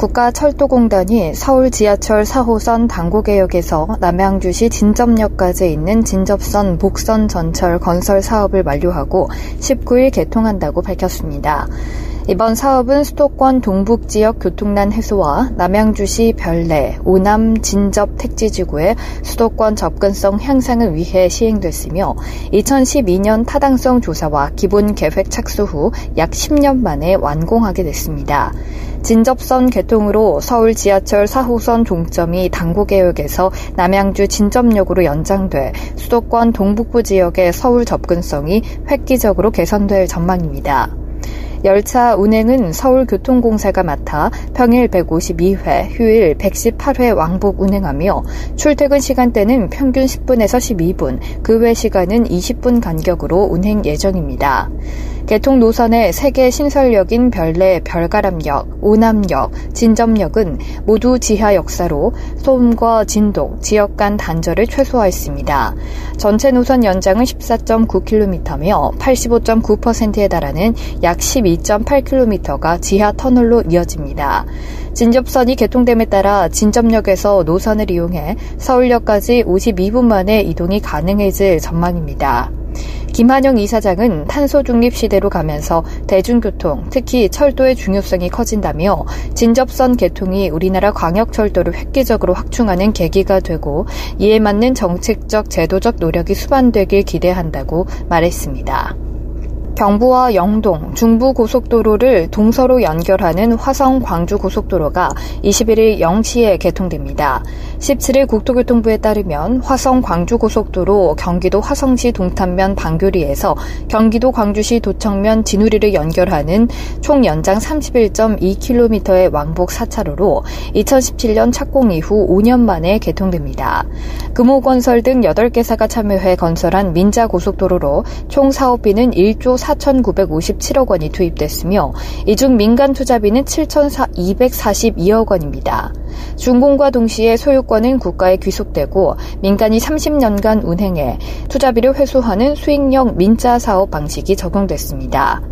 국가철도공단이 서울 지하철 4호선 당고개역에서 남양주시 진접역까지 있는 진접선 복선 전철 건설 사업을 완료하고 19일 개통한다고 밝혔습니다. 이번 사업은 수도권 동북 지역 교통난 해소와 남양주시 별내, 오남 진접 택지 지구의 수도권 접근성 향상을 위해 시행됐으며 2012년 타당성 조사와 기본 계획 착수 후 약 10년 만에 완공하게 됐습니다. 진접선 개통으로 서울 지하철 4호선 종점이 당고개역에서 남양주 진접역으로 연장돼 수도권 동북부 지역의 서울 접근성이 획기적으로 개선될 전망입니다. 열차 운행은 서울교통공사가 맡아 평일 152회, 휴일 118회 왕복 운행하며 출퇴근 시간대는 평균 10분에서 12분, 그 외 시간은 20분 간격으로 운행 예정입니다. 개통 노선의 세계 신설역인 별내 별가람역, 오남역, 진점역은 모두 지하 역사로 소음과 진동, 지역 간 단절을 최소화했습니다. 전체 노선 연장은 14.9km며 85.9%에 달하는 약 12. 2.8km가 지하 터널로 이어집니다. 진접선이 개통됨에 따라 진접역에서 노선을 이용해 서울역까지 52분 만에 이동이 가능해질 전망입니다. 김한영 이사장은 탄소 중립 시대로 가면서 대중교통, 특히 철도의 중요성이 커진다며 진접선 개통이 우리나라 광역철도를 획기적으로 확충하는 계기가 되고 이에 맞는 정책적, 제도적 노력이 수반되길 기대한다고 말했습니다. 경부와 영동, 중부고속도로를 동서로 연결하는 화성 광주 고속도로가 21일 0시에 개통됩니다. 17일 국토교통부에 따르면 화성 광주 고속도로 경기도 화성시 동탄면 방교리에서 경기도 광주시 도청면 진우리를 연결하는 총 연장 31.2km의 왕복 4차로로 2017년 착공 이후 5년 만에 개통됩니다. 금호건설 등 8개사가 참여해 건설한 민자고속도로로 총 사업비는 1조 4,957억 원이 투입됐으며 이 중 민간 투자비는 7,242억 원입니다. 준공과 동시에 소유권은 국가에 귀속되고 민간이 30년간 운행해 투자비를 회수하는 수익형 민자 사업 방식이 적용됐습니다.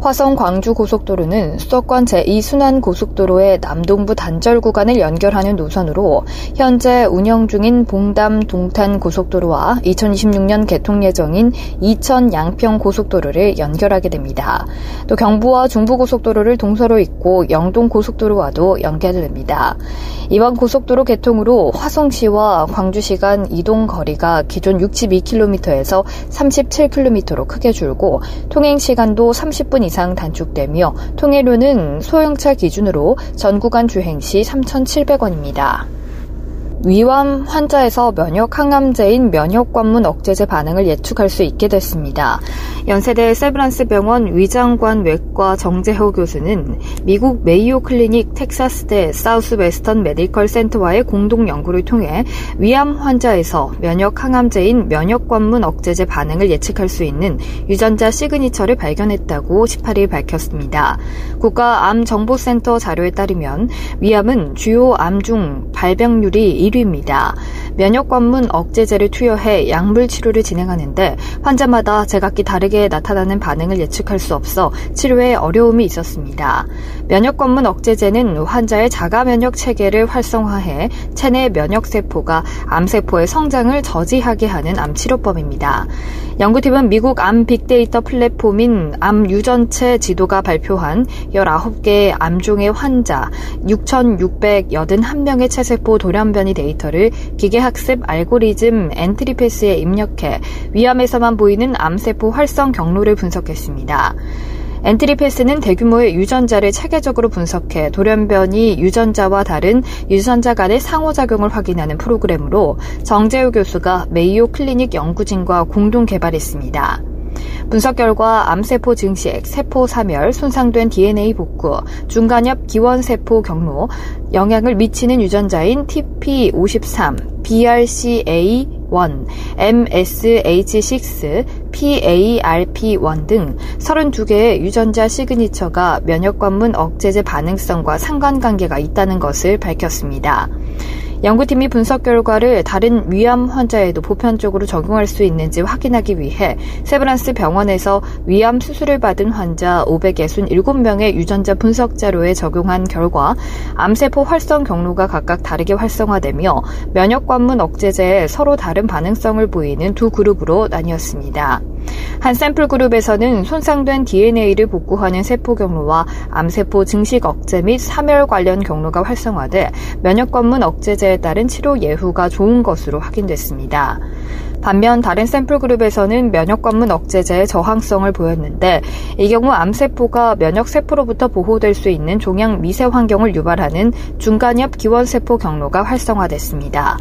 화성 광주 고속도로는 수도권 제2순환 고속도로의 남동부 단절 구간을 연결하는 노선으로 현재 운영 중인 봉담 동탄 고속도로와 2026년 개통 예정인 이천 양평 고속도로를 연결하게 됩니다. 또 경부와 중부 고속도로를 동서로 잇고 영동 고속도로와도 연결됩니다. 이번 고속도로 개통으로 화성시와 광주시 간 이동 거리가 기존 62km에서 37km로 크게 줄고 통행 시간도 30분 이상 단축되며 통행료는 소형차 기준으로 전 구간 주행 시 3,700원입니다. 위암 환자에서 면역 항암제인 면역관문 억제제 반응을 예측할 수 있게 됐습니다. 연세대 세브란스 병원 위장관 외과 정재호 교수는 미국 메이오 클리닉 텍사스대 사우스 웨스턴 메디컬 센터와의 공동 연구를 통해 위암 환자에서 면역 항암제인 면역관문 억제제 반응을 예측할 수 있는 유전자 시그니처를 발견했다고 18일 밝혔습니다. 국가암정보센터 자료에 따르면 위암은 주요 암 중 발병률이 1위입니다. 면역관문 억제제를 투여해 약물 치료를 진행하는데 환자마다 제각기 다르게 나타나는 반응을 예측할 수 없어 치료에 어려움이 있었습니다. 면역관문 억제제는 환자의 자가 면역 체계를 활성화해 체내 면역 세포가 암세포의 성장을 저지하게 하는 암 치료법입니다. 연구팀은 미국 암 빅데이터 플랫폼인 암 유전체 지도가 발표한 19개의 암종의 환자 6,681명의 체세포 돌연변이 데이터를 기계 학습 알고리즘 NTriPath에 입력해 위암에서만 보이는 암세포 활성 경로를 분석했습니다. NTriPath는 대규모의 유전자를 체계적으로 분석해 돌연변이 유전자와 다른 유전자 간의 상호작용을 확인하는 프로그램으로 정재호 교수가 메이오 클리닉 연구진과 공동 개발했습니다. 분석 결과 암세포 증식, 세포 사멸, 손상된 DNA 복구, 중간엽 기원세포 경로, 영향을 미치는 유전자인 TP53, BRCA1, MSH6, PARP1 등 32개의 유전자 시그니처가 면역관문 억제제 반응성과 상관관계가 있다는 것을 밝혔습니다. 연구팀이 분석 결과를 다른 위암 환자에도 보편적으로 적용할 수 있는지 확인하기 위해 세브란스 병원에서 위암 수술을 받은 환자 567명의 유전자 분석 자료에 적용한 결과 암세포 활성 경로가 각각 다르게 활성화되며 면역 관문 억제제에 서로 다른 반응성을 보이는 두 그룹으로 나뉘었습니다. 한 샘플 그룹에서는 손상된 DNA를 복구하는 세포 경로와 암세포 증식 억제 및 사멸 관련 경로가 활성화돼 면역 관문 억제제에 따른 치료 예후가 좋은 것으로 확인됐습니다. 반면 다른 샘플 그룹에서는 면역 관문 억제제의 저항성을 보였는데 이 경우 암세포가 면역 세포로부터 보호될 수 있는 종양 미세 환경을 유발하는 중간엽 기원세포 경로가 활성화됐습니다.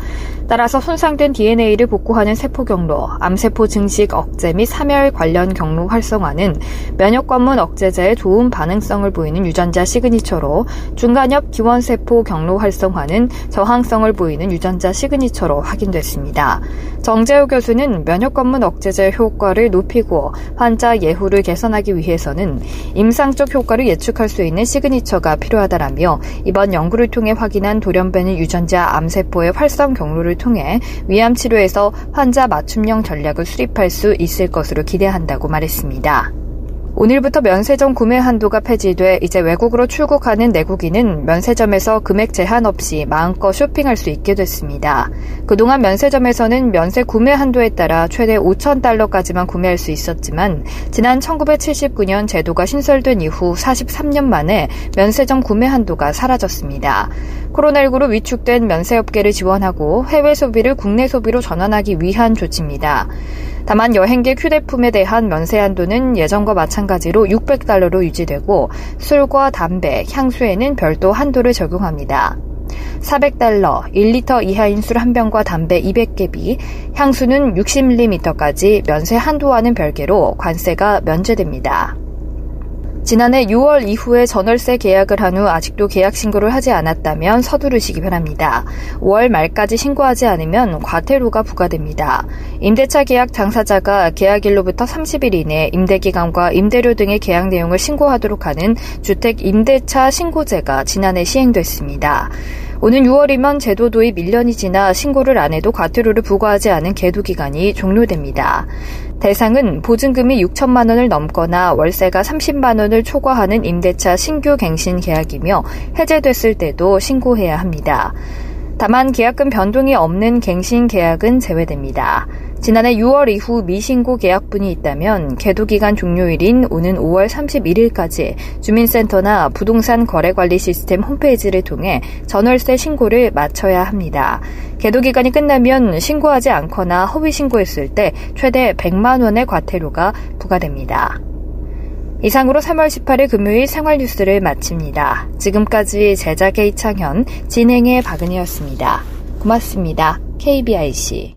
따라서 손상된 DNA를 복구하는 세포 경로, 암세포 증식 억제 및 사멸 관련 경로 활성화는 면역 관문 억제제에 좋은 반응성을 보이는 유전자 시그니처로 중간엽 기원세포 경로 활성화는 저항성을 보이는 유전자 시그니처로 확인됐습니다. 정재호 교수는 면역관문 억제제 효과를 높이고 환자 예후를 개선하기 위해서는 임상적 효과를 예측할 수 있는 시그니처가 필요하다라며 이번 연구를 통해 확인한 돌연변이 유전자 암세포의 활성 경로를 통해 위암 치료에서 환자 맞춤형 전략을 수립할 수 있을 것으로 기대한다고 말했습니다. 오늘부터 면세점 구매 한도가 폐지돼 이제 외국으로 출국하는 내국인은 면세점에서 금액 제한 없이 마음껏 쇼핑할 수 있게 됐습니다. 그동안 면세점에서는 면세 구매 한도에 따라 최대 5천 달러까지만 구매할 수 있었지만 지난 1979년 제도가 신설된 이후 43년 만에 면세점 구매 한도가 사라졌습니다. 코로나19로 위축된 면세업계를 지원하고 해외 소비를 국내 소비로 전환하기 위한 조치입니다. 다만 여행객 휴대품에 대한 면세 한도는 예전과 마찬가지로 600달러로 유지되고 술과 담배, 향수에는 별도 한도를 적용합니다. 400달러, 1리터 이하인 술 한 병과 담배 200개비, 향수는 60ml까지 면세 한도와는 별개로 관세가 면제됩니다. 지난해 6월 이후에 전월세 계약을 한 후 아직도 계약 신고를 하지 않았다면 서두르시기 바랍니다. 5월 말까지 신고하지 않으면 과태료가 부과됩니다. 임대차 계약 당사자가 계약일로부터 30일 이내 임대기간과 임대료 등의 계약 내용을 신고하도록 하는 주택 임대차 신고제가 지난해 시행됐습니다. 오는 6월이면 제도 도입 1년이 지나 신고를 안 해도 과태료를 부과하지 않은 계도 기간이 종료됩니다. 대상은 보증금이 6천만 원을 넘거나 월세가 30만 원을 초과하는 임대차 신규 갱신 계약이며 해제됐을 때도 신고해야 합니다. 다만 계약금 변동이 없는 갱신 계약은 제외됩니다. 지난해 6월 이후 미신고 계약분이 있다면 계도기간 종료일인 오는 5월 31일까지 주민센터나 부동산 거래관리 시스템 홈페이지를 통해 전월세 신고를 마쳐야 합니다. 계도기간이 끝나면 신고하지 않거나 허위 신고했을 때 최대 100만 원의 과태료가 부과됩니다. 이상으로 3월 18일 금요일 생활 뉴스를 마칩니다. 지금까지 제작의 이창현, 진행의 박은이었습니다. 고맙습니다. KBIC.